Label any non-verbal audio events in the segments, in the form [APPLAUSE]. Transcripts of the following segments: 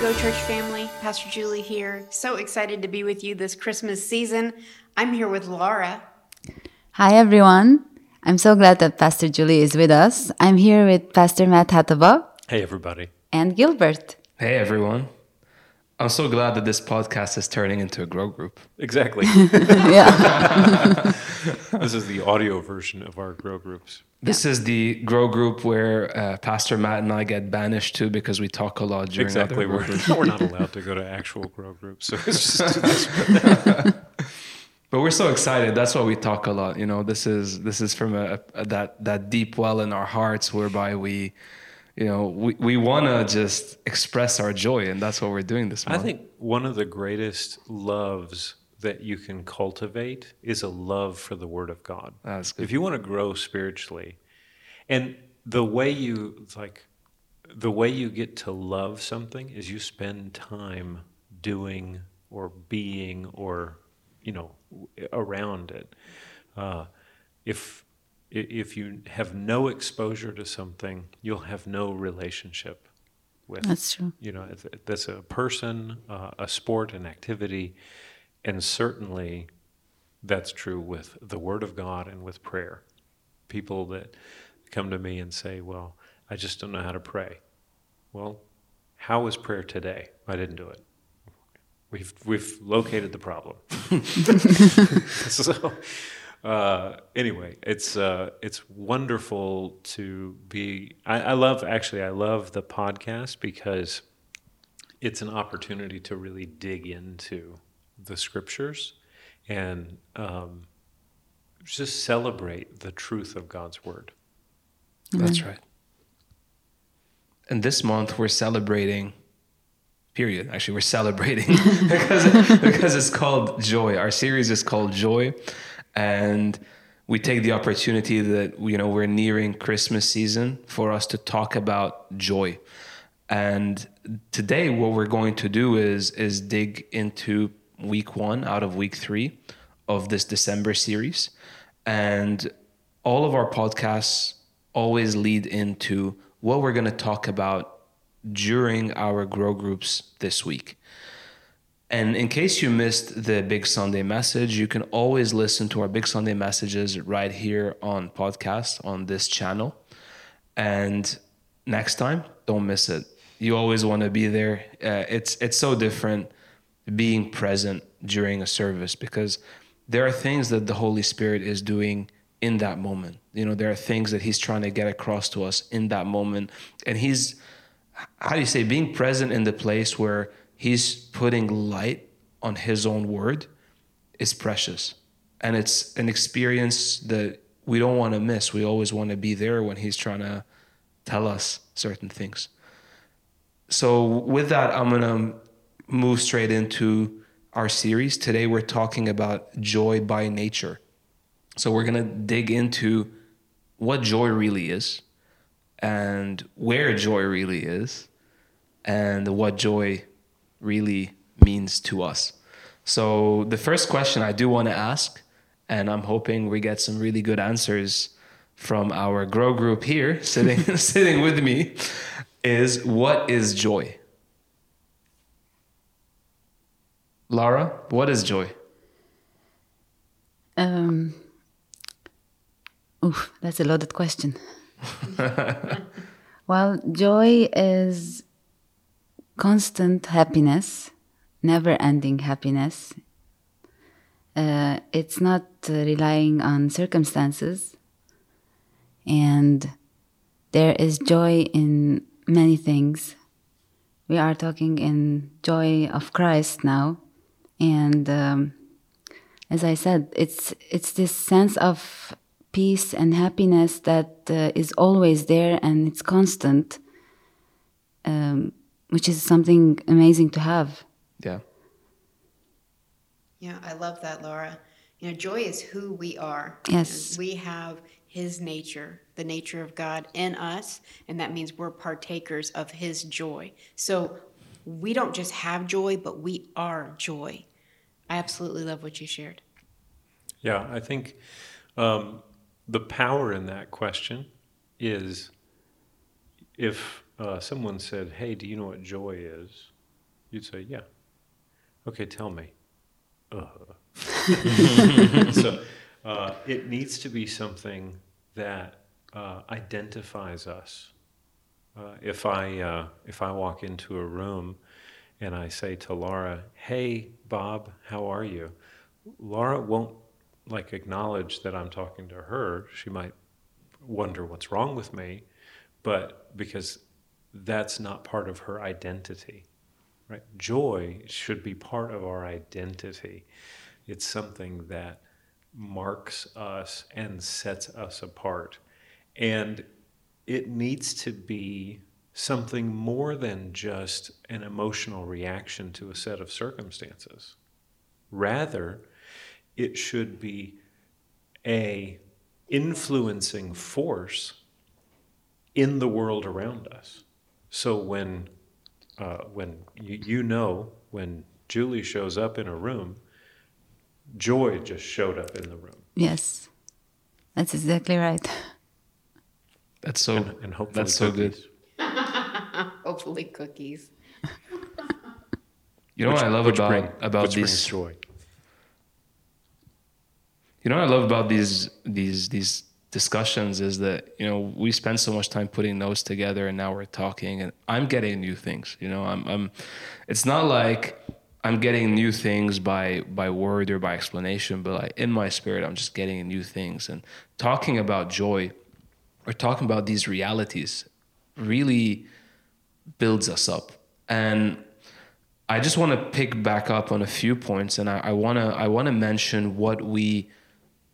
Hey, Go Church family. Pastor Julie here. So excited to be with you this Christmas season. I'm here with Laura. Hi, everyone. I'm so glad that Pastor Julie is with us. I'm here with Pastor Matt Hataba Hey, everybody. and Gilbert. Hey everyone. I'm so glad that this podcast is turning into a grow group. Exactly. [LAUGHS] Yeah. [LAUGHS] this is the audio version of our grow groups. This is the grow group where uh, Pastor Matt and I get banished to because we talk a lot during Exactly. other We're, groups. [LAUGHS] we're not allowed to go to actual grow groups. So it's just But we're so excited. That's why we talk a lot. You know, this is this is from a, a that that deep well in our hearts whereby we, you know, we, we want to just express our joy, and that's what we're doing this morning. I think one of the greatest loves that you can cultivate is a love for the Word of God. That's good. If you want to grow spiritually, and the way you like, the way you get to love something is you spend time doing or being or you know around it. Uh, if if you have no exposure to something, you'll have no relationship with That's true. you know that's a person uh, a sport an activity and certainly that's true with the word of god and with prayer. People that come to me and say well i just don't know how to pray. Well how is prayer today? I didn't do it. We've we've located the problem. [LAUGHS] So uh, anyway, it's uh, it's wonderful to be. I, I love actually. I love the podcast because it's an opportunity to really dig into the scriptures and um, just celebrate the truth of God's word. That's right. And this month we're celebrating. Period. Actually, we're celebrating [LAUGHS] because because it's called Joy. Our series is called Joy, and we take the opportunity that you know we're nearing Christmas season for us to talk about joy. And today, what we're going to do is is dig into week one out of week three of this December series, and all of our podcasts always lead into what we're going to talk about during our grow groups this week. And in case you missed the Big Sunday message, you can always listen to our Big Sunday messages right here on podcast on this channel. And next time, don't miss it. You always want to be there. Uh, it's it's so different being present during a service because there are things that the Holy Spirit is doing in that moment. You know, there are things that He's trying to get across to us in that moment, and He's how do you say being present in the place where He's putting light on His own word is precious, and it's an experience that we don't want to miss. We always want to be there when He's trying to tell us certain things. So with that, I'm gonna move straight into our series. Today we're talking about joy by nature. So we're gonna dig into what joy really is and where joy really is and what joy really means to us. So the first question I do want to ask, and I'm hoping we get some really good answers from our grow group here [LAUGHS] sitting [LAUGHS] sitting with me, is what is joy? Laura, what is joy? Um, oof, that's a loaded question. [LAUGHS] well, joy is constant happiness, never ending happiness. Uh, it's not uh, relying on circumstances. And there is joy in many things. We are talking in joy of Christ now. And um, as I said, it's it's this sense of peace and happiness that uh, is always there and it's constant, um, which is something amazing to have. Yeah. Yeah, I love that, Laura. You know, joy is who we are. Yes. We have his nature, the nature of God in us, and that means we're partakers of his joy. So we don't just have joy, but we are joy. I absolutely love what you shared. Yeah, I think um, the power in that question is if uh, someone said, Hey, do you know what joy is? You'd say, Yeah. Okay, tell me. Uh. [LAUGHS] so uh, it needs to be something that uh, identifies us. Uh, if I uh, if I walk into a room and I say to Laura, "Hey, Bob, how are you?" Laura won't like acknowledge that I'm talking to her. She might wonder what's wrong with me, but because that's not part of her identity. Right? Joy should be part of our identity. It's something that marks us and sets us apart. And it needs to be something more than just an emotional reaction to a set of circumstances. Rather, it should be a influencing force in the world around us. So when uh, when you, you know when Julie shows up in a room, joy just showed up in the room. Yes, that's exactly right. That's so. And, and hopefully that's so good. cookies. [LAUGHS] Hopefully, cookies. You know what I love Which about bring- about which these. joy. You know what I love about these these these discussions is that you know we spend so much time putting those together and now we're talking and I'm getting new things. You know, I'm I'm. It's not like I'm getting new things by by word or by explanation, but like in my spirit, I'm just getting new things and talking about joy or talking about these realities really builds us up and I just want to pick back up on a few points, and I, I wanna I wanna mention what we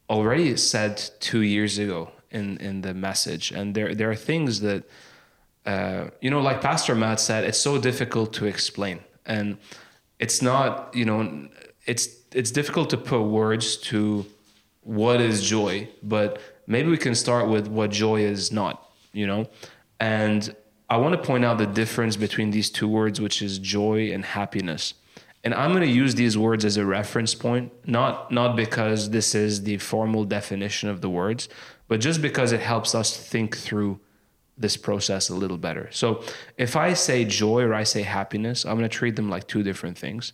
already said two years ago in in the message, and there there are things that uh, you know, like Pastor Matt said, it's so difficult to explain, and it's not you know it's it's difficult to put words to what is joy, but maybe we can start with what joy is not, you know, and I want to point out the difference between these two words, which is joy and happiness. And I'm going to use these words as a reference point, not not because this is the formal definition of the words, but just because it helps us think through this process a little better. So, if I say joy or I say happiness, I'm going to treat them like two different things.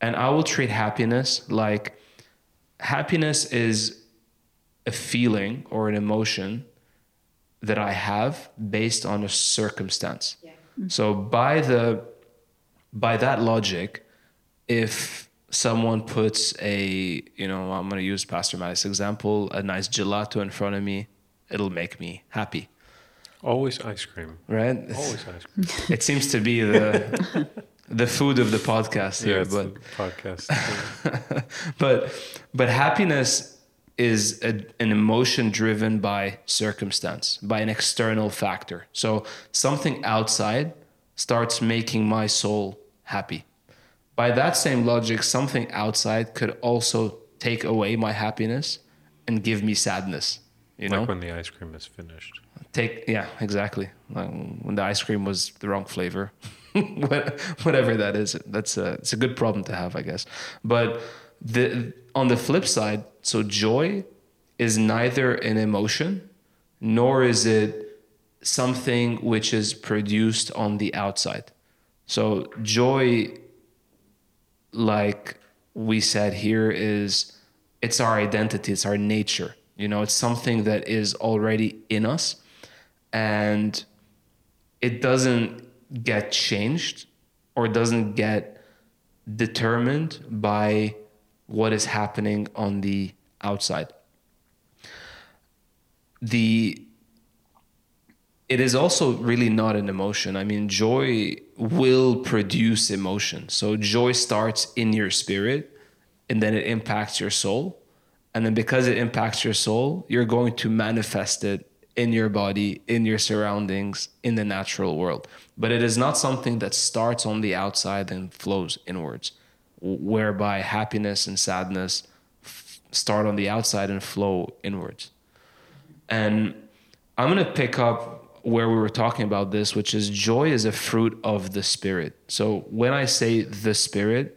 And I will treat happiness like happiness is a feeling or an emotion that I have based on a circumstance. Yeah. So by the by that logic, if someone puts a you know I'm going to use Pastor Matt's example, a nice gelato in front of me, it'll make me happy, Always ice cream. right? Always ice cream. [LAUGHS] It seems to be the the food of the podcast here, it's but podcast. [LAUGHS] but but happiness is a, an emotion driven by circumstance by an external factor so something outside starts making my soul happy by that same logic something outside could also take away my happiness and give me sadness you know? like when the ice cream is finished. take yeah exactly. Like when the ice cream was the wrong flavor [LAUGHS] whatever that is that's a it's a good problem to have i guess. But the on the flip side so joy is neither an emotion nor is it something which is produced on the outside. So joy like we said here is it's our identity it's our nature. You know it's something that is already in us and it doesn't get changed or doesn't get determined by what is happening on the outside. The it is also really not an emotion. I mean, joy will produce emotion. So joy starts in your spirit and then it impacts your soul. And then because it impacts your soul, you're going to manifest it in your body, in your surroundings, in the natural world. But it is not something that starts on the outside and flows inwards, whereby happiness and sadness f- start on the outside and flow inwards. And I'm going to pick up where we were talking about this, which is joy is a fruit of the Spirit. So when I say the Spirit,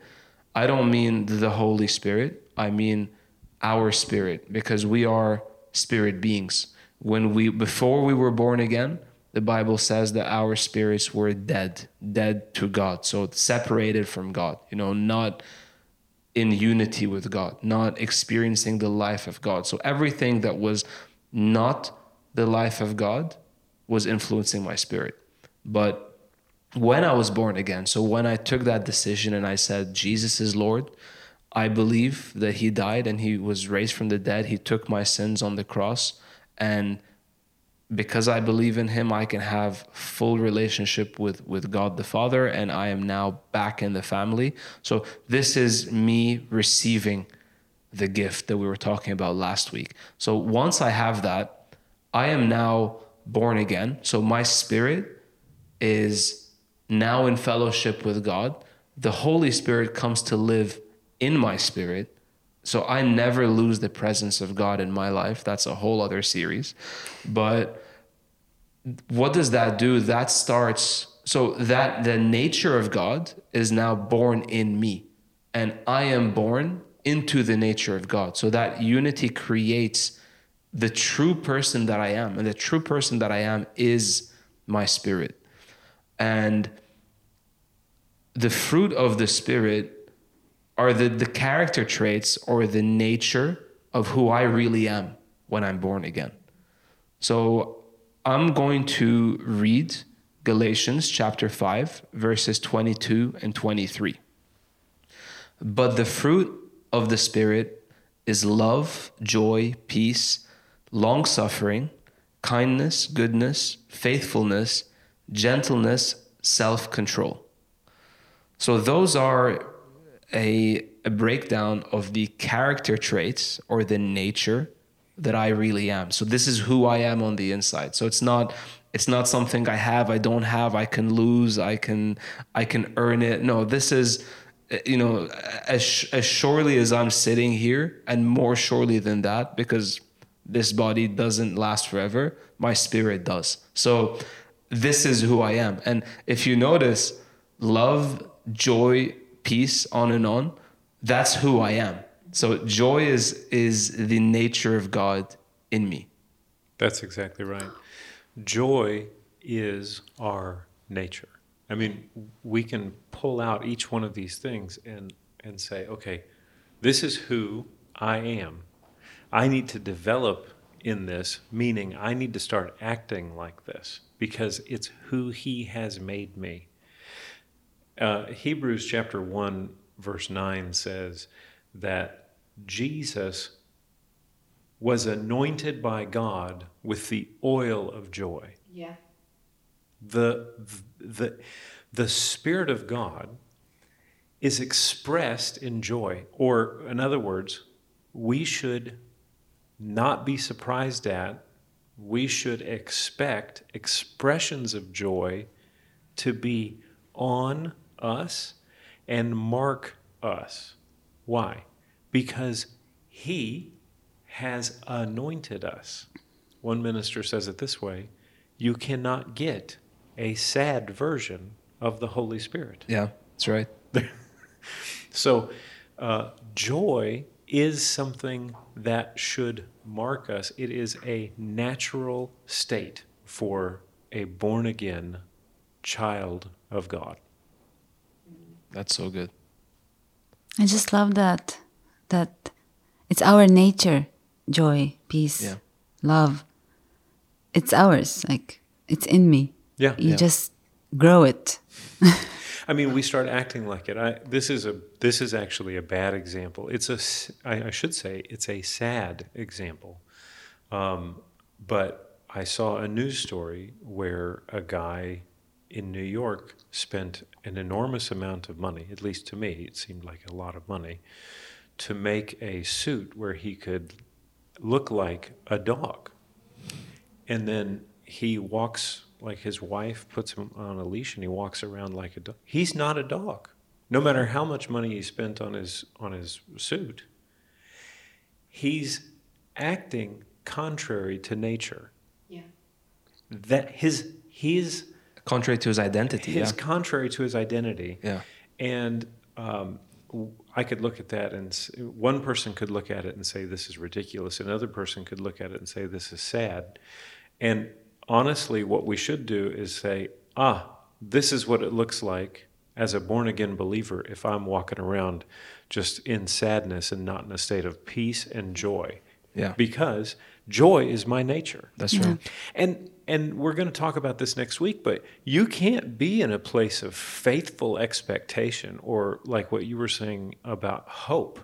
I don't mean the Holy Spirit, I mean our spirit, because we are spirit beings. When we before we were born again, the Bible says that our spirits were dead, dead to God. So separated from God, you know, not in unity with God, not experiencing the life of God. So everything that was not the life of God was influencing my spirit. But when I was born again, so when I took that decision and I said, Jesus is Lord, I believe that He died and He was raised from the dead. He took my sins on the cross. And because I believe in Him, I can have full relationship with, with God the Father, and I am now back in the family. So this is me receiving the gift that we were talking about last week. So once I have that, I am now born again. So my spirit is now in fellowship with God. The Holy Spirit comes to live in my spirit. So I never lose the presence of God in my life. That's a whole other series. But what does that do? That starts so that the nature of God is now born in me and I am born into the nature of God. So that unity creates the true person that I am and the true person that I am is my spirit. And the fruit of the spirit are the, the character traits or the nature of who I really am when I'm born again. So I'm going to read Galatians chapter 5, verses 22 and 23. But the fruit of the Spirit is love, joy, peace, long suffering, kindness, goodness, faithfulness, gentleness, self control. So those are a, a breakdown of the character traits or the nature that I really am. So this is who I am on the inside. So it's not it's not something I have, I don't have, I can lose, I can I can earn it. No, this is you know as as surely as I'm sitting here and more surely than that because this body doesn't last forever, my spirit does. So this is who I am. And if you notice love, joy, peace, on and on, that's who I am. So joy is is the nature of God in me. That's exactly right. Joy is our nature. I mean, we can pull out each one of these things and and say, okay, this is who I am. I need to develop in this, meaning I need to start acting like this because it's who He has made me. Uh, Hebrews chapter 1, verse 9 says that Jesus was anointed by God with the oil of joy. Yeah. The, the, the Spirit of God is expressed in joy. Or, in other words, we should not be surprised at, we should expect expressions of joy to be on us and mark us. Why? because he has anointed us. One minister says it this way you cannot get a sad version of the Holy Spirit. Yeah, that's right. [LAUGHS] so, uh, joy is something that should mark us. It is a natural state for a born again child of God. That's so good. I just love that that it's our nature joy peace yeah. love it's ours like it's in me yeah you yeah. just grow it [LAUGHS] I mean, we start acting like it. I, this is a this is actually a bad example. It's a I, I should say it's a sad example. Um, but I saw a news story where a guy in New York spent an enormous amount of money. At least to me, it seemed like a lot of money to make a suit where he could look like a dog. And then he walks like his wife puts him on a leash and he walks around like a dog. He's not a dog. No matter how much money he spent on his on his suit, he's acting contrary to nature. Yeah. That his his contrary to his identity. His yeah. contrary to his identity. Yeah. And um, I could look at that and one person could look at it and say this is ridiculous. Another person could look at it and say this is sad. And honestly, what we should do is say, ah, this is what it looks like as a born again believer if I'm walking around just in sadness and not in a state of peace and joy. Yeah. Because joy is my nature. That's right. And and we're going to talk about this next week, but you can't be in a place of faithful expectation or like what you were saying about hope.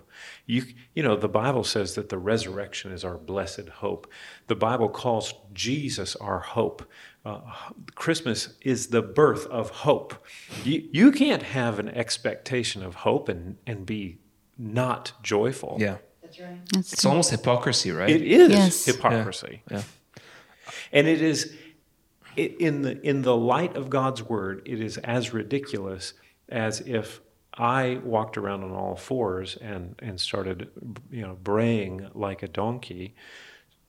You you know, the Bible says that the resurrection is our blessed hope. The Bible calls Jesus our hope. Uh, Christmas is the birth of hope. You, you can't have an expectation of hope and, and be not joyful. Yeah. That's right. That's It's almost hypocrisy, right? It is Yes. hypocrisy. Yeah. And it is it, in the in the light of God's word, it is as ridiculous as if I walked around on all fours and and started you know braying like a donkey.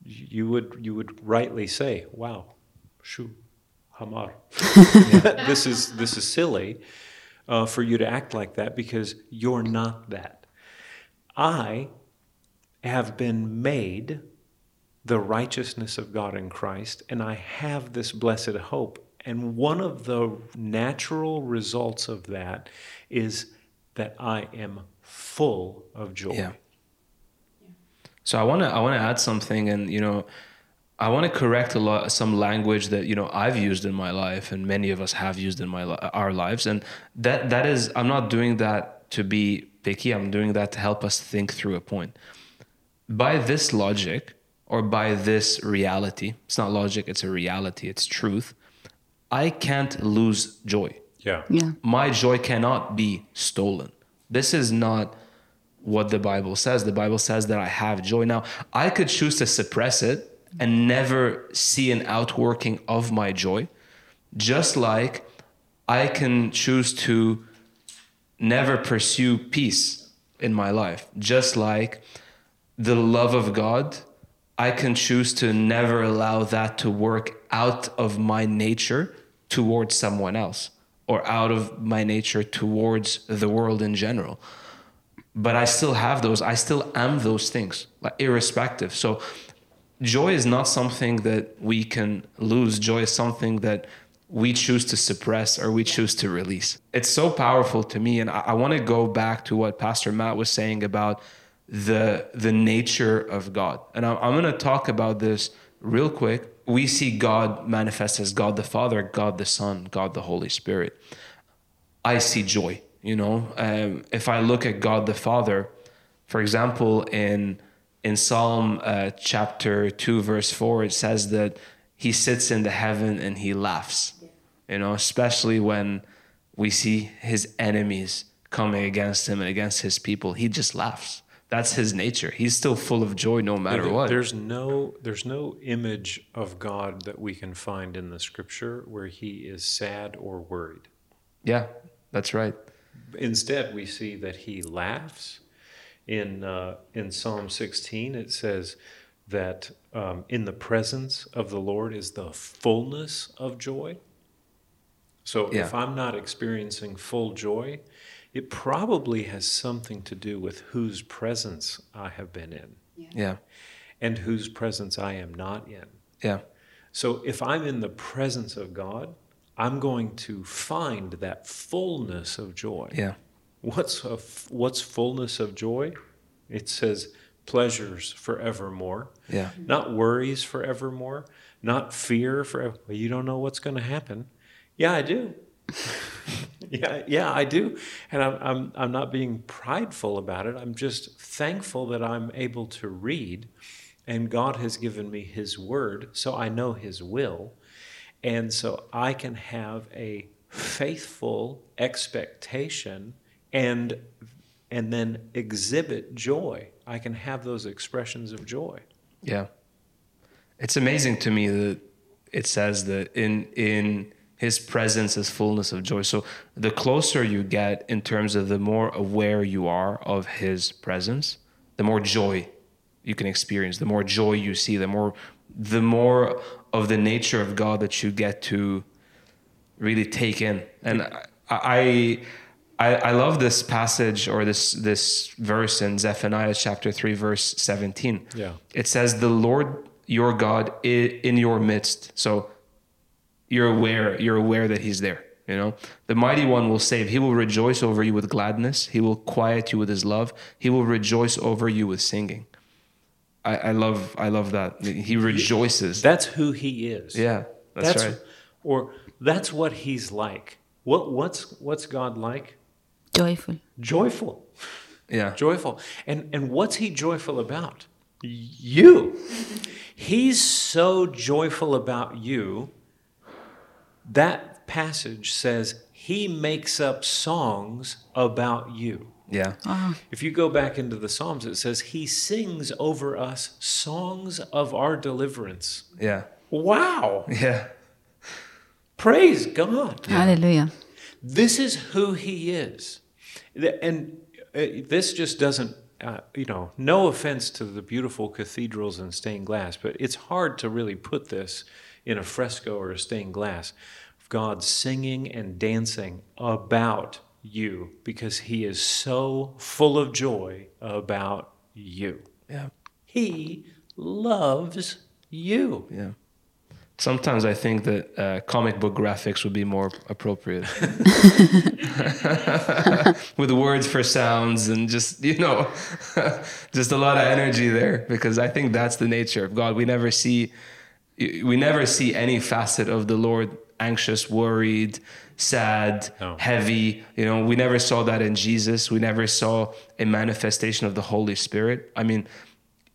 You would you would rightly say, "Wow, shoo, hamar." [LAUGHS] this is this is silly uh, for you to act like that because you're not that. I have been made the righteousness of God in Christ, and I have this blessed hope. And one of the natural results of that is that I am full of joy. Yeah. So I want to I want to add something, and you know, I want to correct a lot some language that you know I've used in my life, and many of us have used in my our lives, and that that is I'm not doing that to be picky. I'm doing that to help us think through a point. By this logic or by this reality, it's not logic. It's a reality. It's truth. I can't lose joy Yeah. yeah. my joy cannot be stolen. This is not what the Bible says. The Bible says that I have joy. Now, I could choose to suppress it and never see an outworking of my joy, just like I can choose to never pursue peace in my life, just like the love of God. I can choose to never allow that to work out of my nature towards someone else or out of my nature towards the world in general. But I still have those, I still am those things, like irrespective. So joy is not something that we can lose. Joy is something that we choose to suppress or we choose to release. It's so powerful to me. And I, I want to go back to what Pastor Matt was saying about the, the nature of God. And I'm, I'm going to talk about this real quick. We see God manifest as God the Father, God the Son, God the Holy Spirit. I see joy. You know, um, if I look at God the Father, for example, in in Psalm uh, chapter two, verse four, it says that He sits in the heaven and He laughs. You know, especially when we see His enemies coming against Him and against His people, He just laughs. That's His nature. He's still full of joy no matter There- what. There's no there's no image of God that we can find in the scripture where he is sad or worried. Yeah, that's right. Instead, we see that he laughs. In uh, in Psalm 16, it says that um, in the presence of the Lord is the fullness of joy. So if I'm not experiencing full joy, it probably has something to do with whose presence I have been in Yeah, and whose presence I am not in. yeah, So if I'm in the presence of God, I'm going to find that fullness of joy. yeah, What's a, what's fullness of joy? It says pleasures forevermore, yeah, not worries forevermore, not fear forever. Well, you don't know what's going to happen. Yeah, I do. [LAUGHS] yeah, yeah, I do. And I'm, I'm, I'm not being prideful about it. I'm just thankful that I'm able to read, and God has given me His Word, so I know His will. And so I can have a faithful expectation and and then exhibit joy. I can have those expressions of joy. yeah. It's amazing to me that it says that in in his presence is fullness of joy. So the closer you get in terms of the more aware you are of his presence, the more joy you can experience, the more joy you see, the more the more of the nature of God that you get to really take in. And I, I, I love this passage or this this verse in Zephaniah chapter three, verse seventeen. Yeah. it says, "The Lord your God in your midst." So you're aware you're aware that he's there you know the mighty one will save he will rejoice over you with gladness he will quiet you with his love he will rejoice over you with singing i, I love i love that he rejoices That's who he is. yeah that's, right Or that's what he's like. What what's what's God like? Joyful. Joyful. yeah Joyful. And and what's he joyful about? You. [LAUGHS] He's so joyful about you. That passage says he makes up songs about you. yeah If you go back into the Psalms, it says he sings over us songs of our deliverance. yeah Wow. yeah Praise God. Hallelujah. This is who he is. And uh, this just doesn't, uh, you know, no offense to the beautiful cathedrals and stained glass, but it's hard to really put this in a fresco or a stained glass. of God singing and dancing about you because he is so full of joy about you. yeah He loves you. yeah sometimes i think that uh, comic book graphics would be more appropriate [LAUGHS] with words for sounds and just you know [LAUGHS] just a lot of energy there because i think that's the nature of god we never see we never see any facet of the lord anxious worried sad No. heavy you know we never saw that in jesus we never saw a manifestation of the holy spirit i mean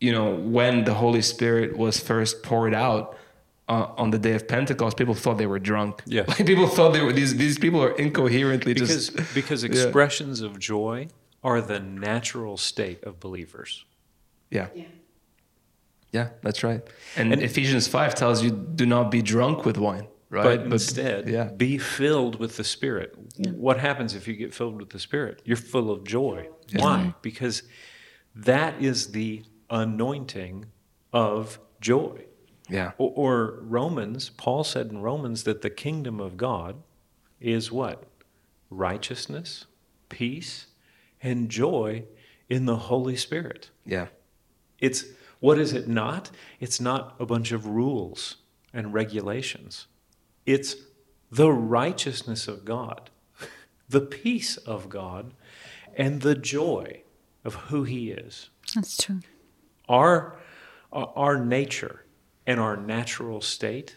you know when the holy spirit was first poured out uh, on the day of pentecost people thought they were drunk Yeah. [LAUGHS] like people thought they were these these people are incoherently Because, just because [LAUGHS] Yeah. expressions of joy are the natural state of believers. yeah yeah that's right and, And- ephesians 5 tells you do not be drunk with wine right But instead, yeah be filled with the Spirit. What happens if you get filled with the Spirit? You're full of joy. Why? Because that is the anointing of joy. yeah Or, or Romans, Paul said in Romans that the kingdom of God is what? Righteousness, peace, and joy in the Holy Spirit. yeah It's what is it not? It's not a bunch of rules and regulations. It's the righteousness of God, [LAUGHS] the peace of God, and the joy of who He is. That's true. Our, our nature and our natural state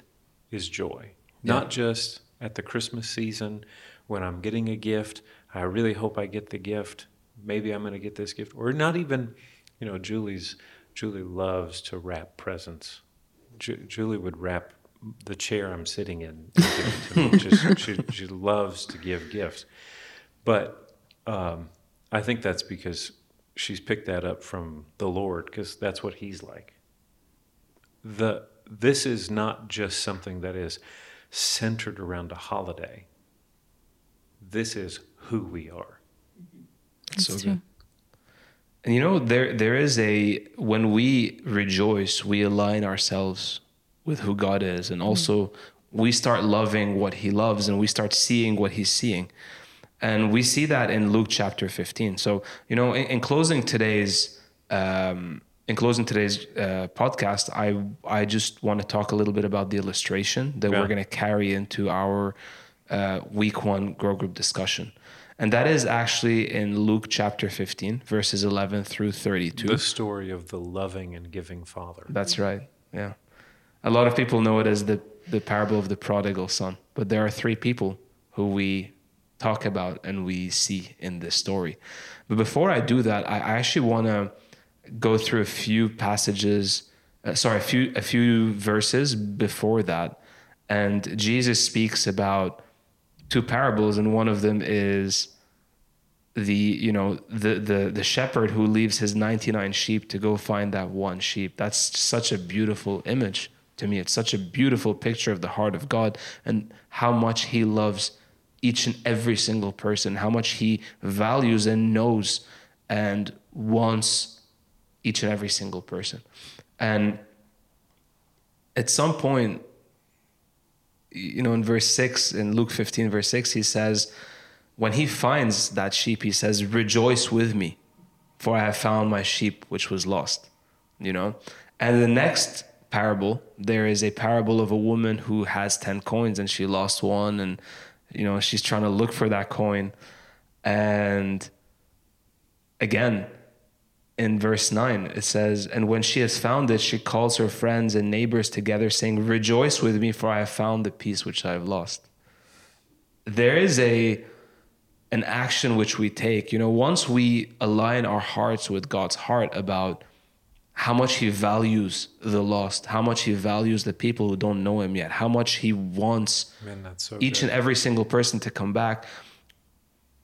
is joy, not just at the Christmas season when I'm getting a gift. I really hope I get the gift. Maybe I'm going to get this gift, or not even. You know, Julie's Julie loves to wrap presents. Ju- Julie would wrap the chair I'm sitting in. and give it to me. [LAUGHS] Just, she, she loves to give gifts, but um, I think that's because she's picked that up from the Lord because that's what He's like. The this is not just something that is centered around a holiday. This is who we are. That's so That's good. You know, there there is a when we rejoice, we align ourselves with who God is, and also we start loving what He loves, and we start seeing what He's seeing, and we see that in Luke chapter fifteen. So you know, in, in closing today's um, in closing today's uh, podcast, I I just want to talk a little bit about the illustration that Yeah. we're going to carry into our uh, week one grow group discussion. And that is actually in Luke chapter 15, verses 11 through 32. The story of the loving and giving Father. That's right. Yeah. A lot of people know it as the, the parable of the prodigal son, but there are three people who we talk about and we see in this story. But before I do that, I actually want to go through a few passages, uh, sorry, a few a few verses before that. And Jesus speaks about two parables, and one of them is the you know the the the shepherd who leaves his 99 sheep to go find that one sheep. That's such a beautiful image to me. It's such a beautiful picture of the heart of god and how much he loves each and every single person how much he values and knows and wants each and every single person. And at some point you know in verse 6 in luke 15 verse 6 he says when he finds that sheep, he says, Rejoice with me, for I have found my sheep which was lost. You know? And the next parable. There is a parable of a woman who has 10 coins and she lost one and you know she's trying to look for that coin and again in verse 9 it says and when she has found it she calls her friends and neighbors together saying rejoice with me for I have found the piece which I have lost. There is a an action which we take. You know, once we align our hearts with God's heart about how much he values the lost, how much he values the people who don't know him yet, how much he wants Man, so each good. and every single person to come back,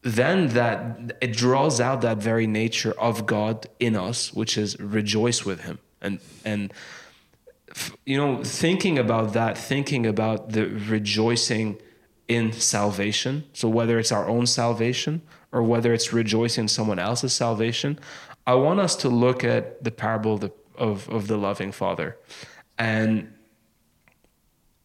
then that it draws out that very nature of God in us, which is rejoice with him. And and you know, thinking about that, thinking about the rejoicing in salvation. So whether it's our own salvation or whether it's rejoicing in someone else's salvation, I want us to look at the parable of the, of, of the loving father. And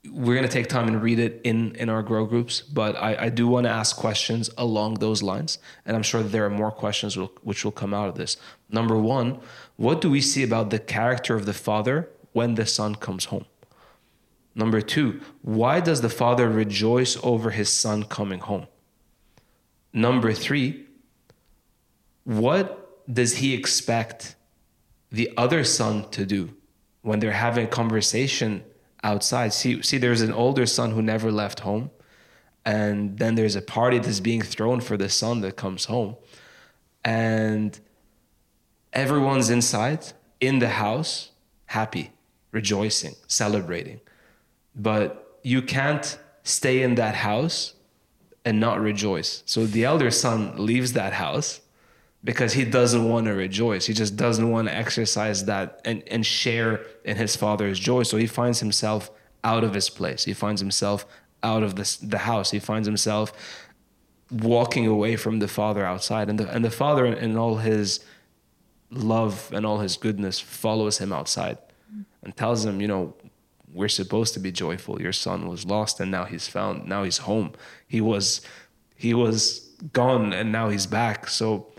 we're going to take time and read it in, in our grow groups, but I, I do want to ask questions along those lines. And I'm sure there are more questions will, which will come out of this. Number one, what do we see about the character of the father when the son comes home? Number two, why does the father rejoice over his son coming home? Number three, what does he expect the other son to do when they're having a conversation outside? See, see, there's an older son who never left home, and then there's a party that's being thrown for the son that comes home, and everyone's inside in the house, happy, rejoicing, celebrating but you can't stay in that house and not rejoice. So the elder son leaves that house because he doesn't want to rejoice. He just doesn't want to exercise that and, and share in his father's joy. So he finds himself out of his place. He finds himself out of the, the house. He finds himself walking away from the father outside. And the, and the father, in all his love and all his goodness, follows him outside and tells him, you know, we're supposed to be joyful. Your son was lost and now he's found. Now he's home. He was he was gone and now he's back. So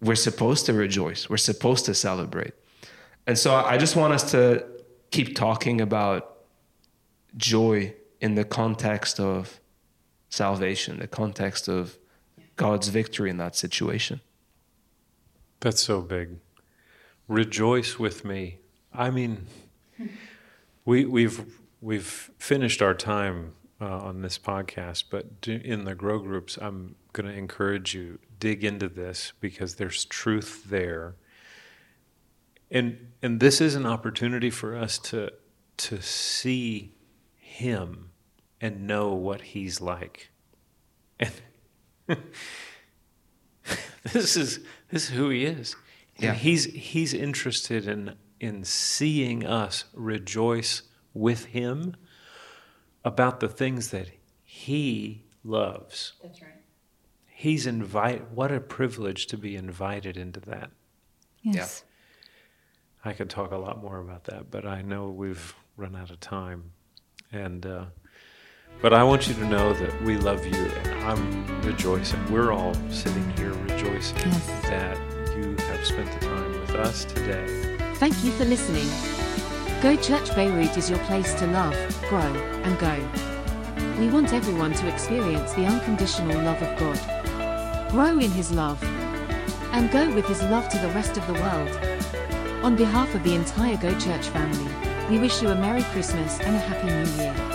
we're supposed to rejoice. We're supposed to celebrate. And so I just want us to keep talking about joy in the context of salvation, the context of God's victory in that situation. That's so big. Rejoice with me. I mean, we, we've we've finished our time uh, on this podcast, but in the grow groups, I'm going to encourage you dig into this because there's truth there, and and this is an opportunity for us to to see Him and know what He's like, and [LAUGHS] this is this is who He is. And Yeah. he's he's interested in in seeing us rejoice with him about the things that he loves. That's right. He's invite what a privilege to be invited into that. Yes. I could talk a lot more about that, but I know we've run out of time. And uh, but I want you to know that we love you and I'm rejoicing. We're all sitting here rejoicing Yes. that you have spent the time with us today. Thank you for listening. Go Church Beirut is your place to love, grow, and go. We want everyone to experience the unconditional love of God. Grow in His love. And go with His love to the rest of the world. On behalf of the entire Go Church family, we wish you a Merry Christmas and a Happy New Year.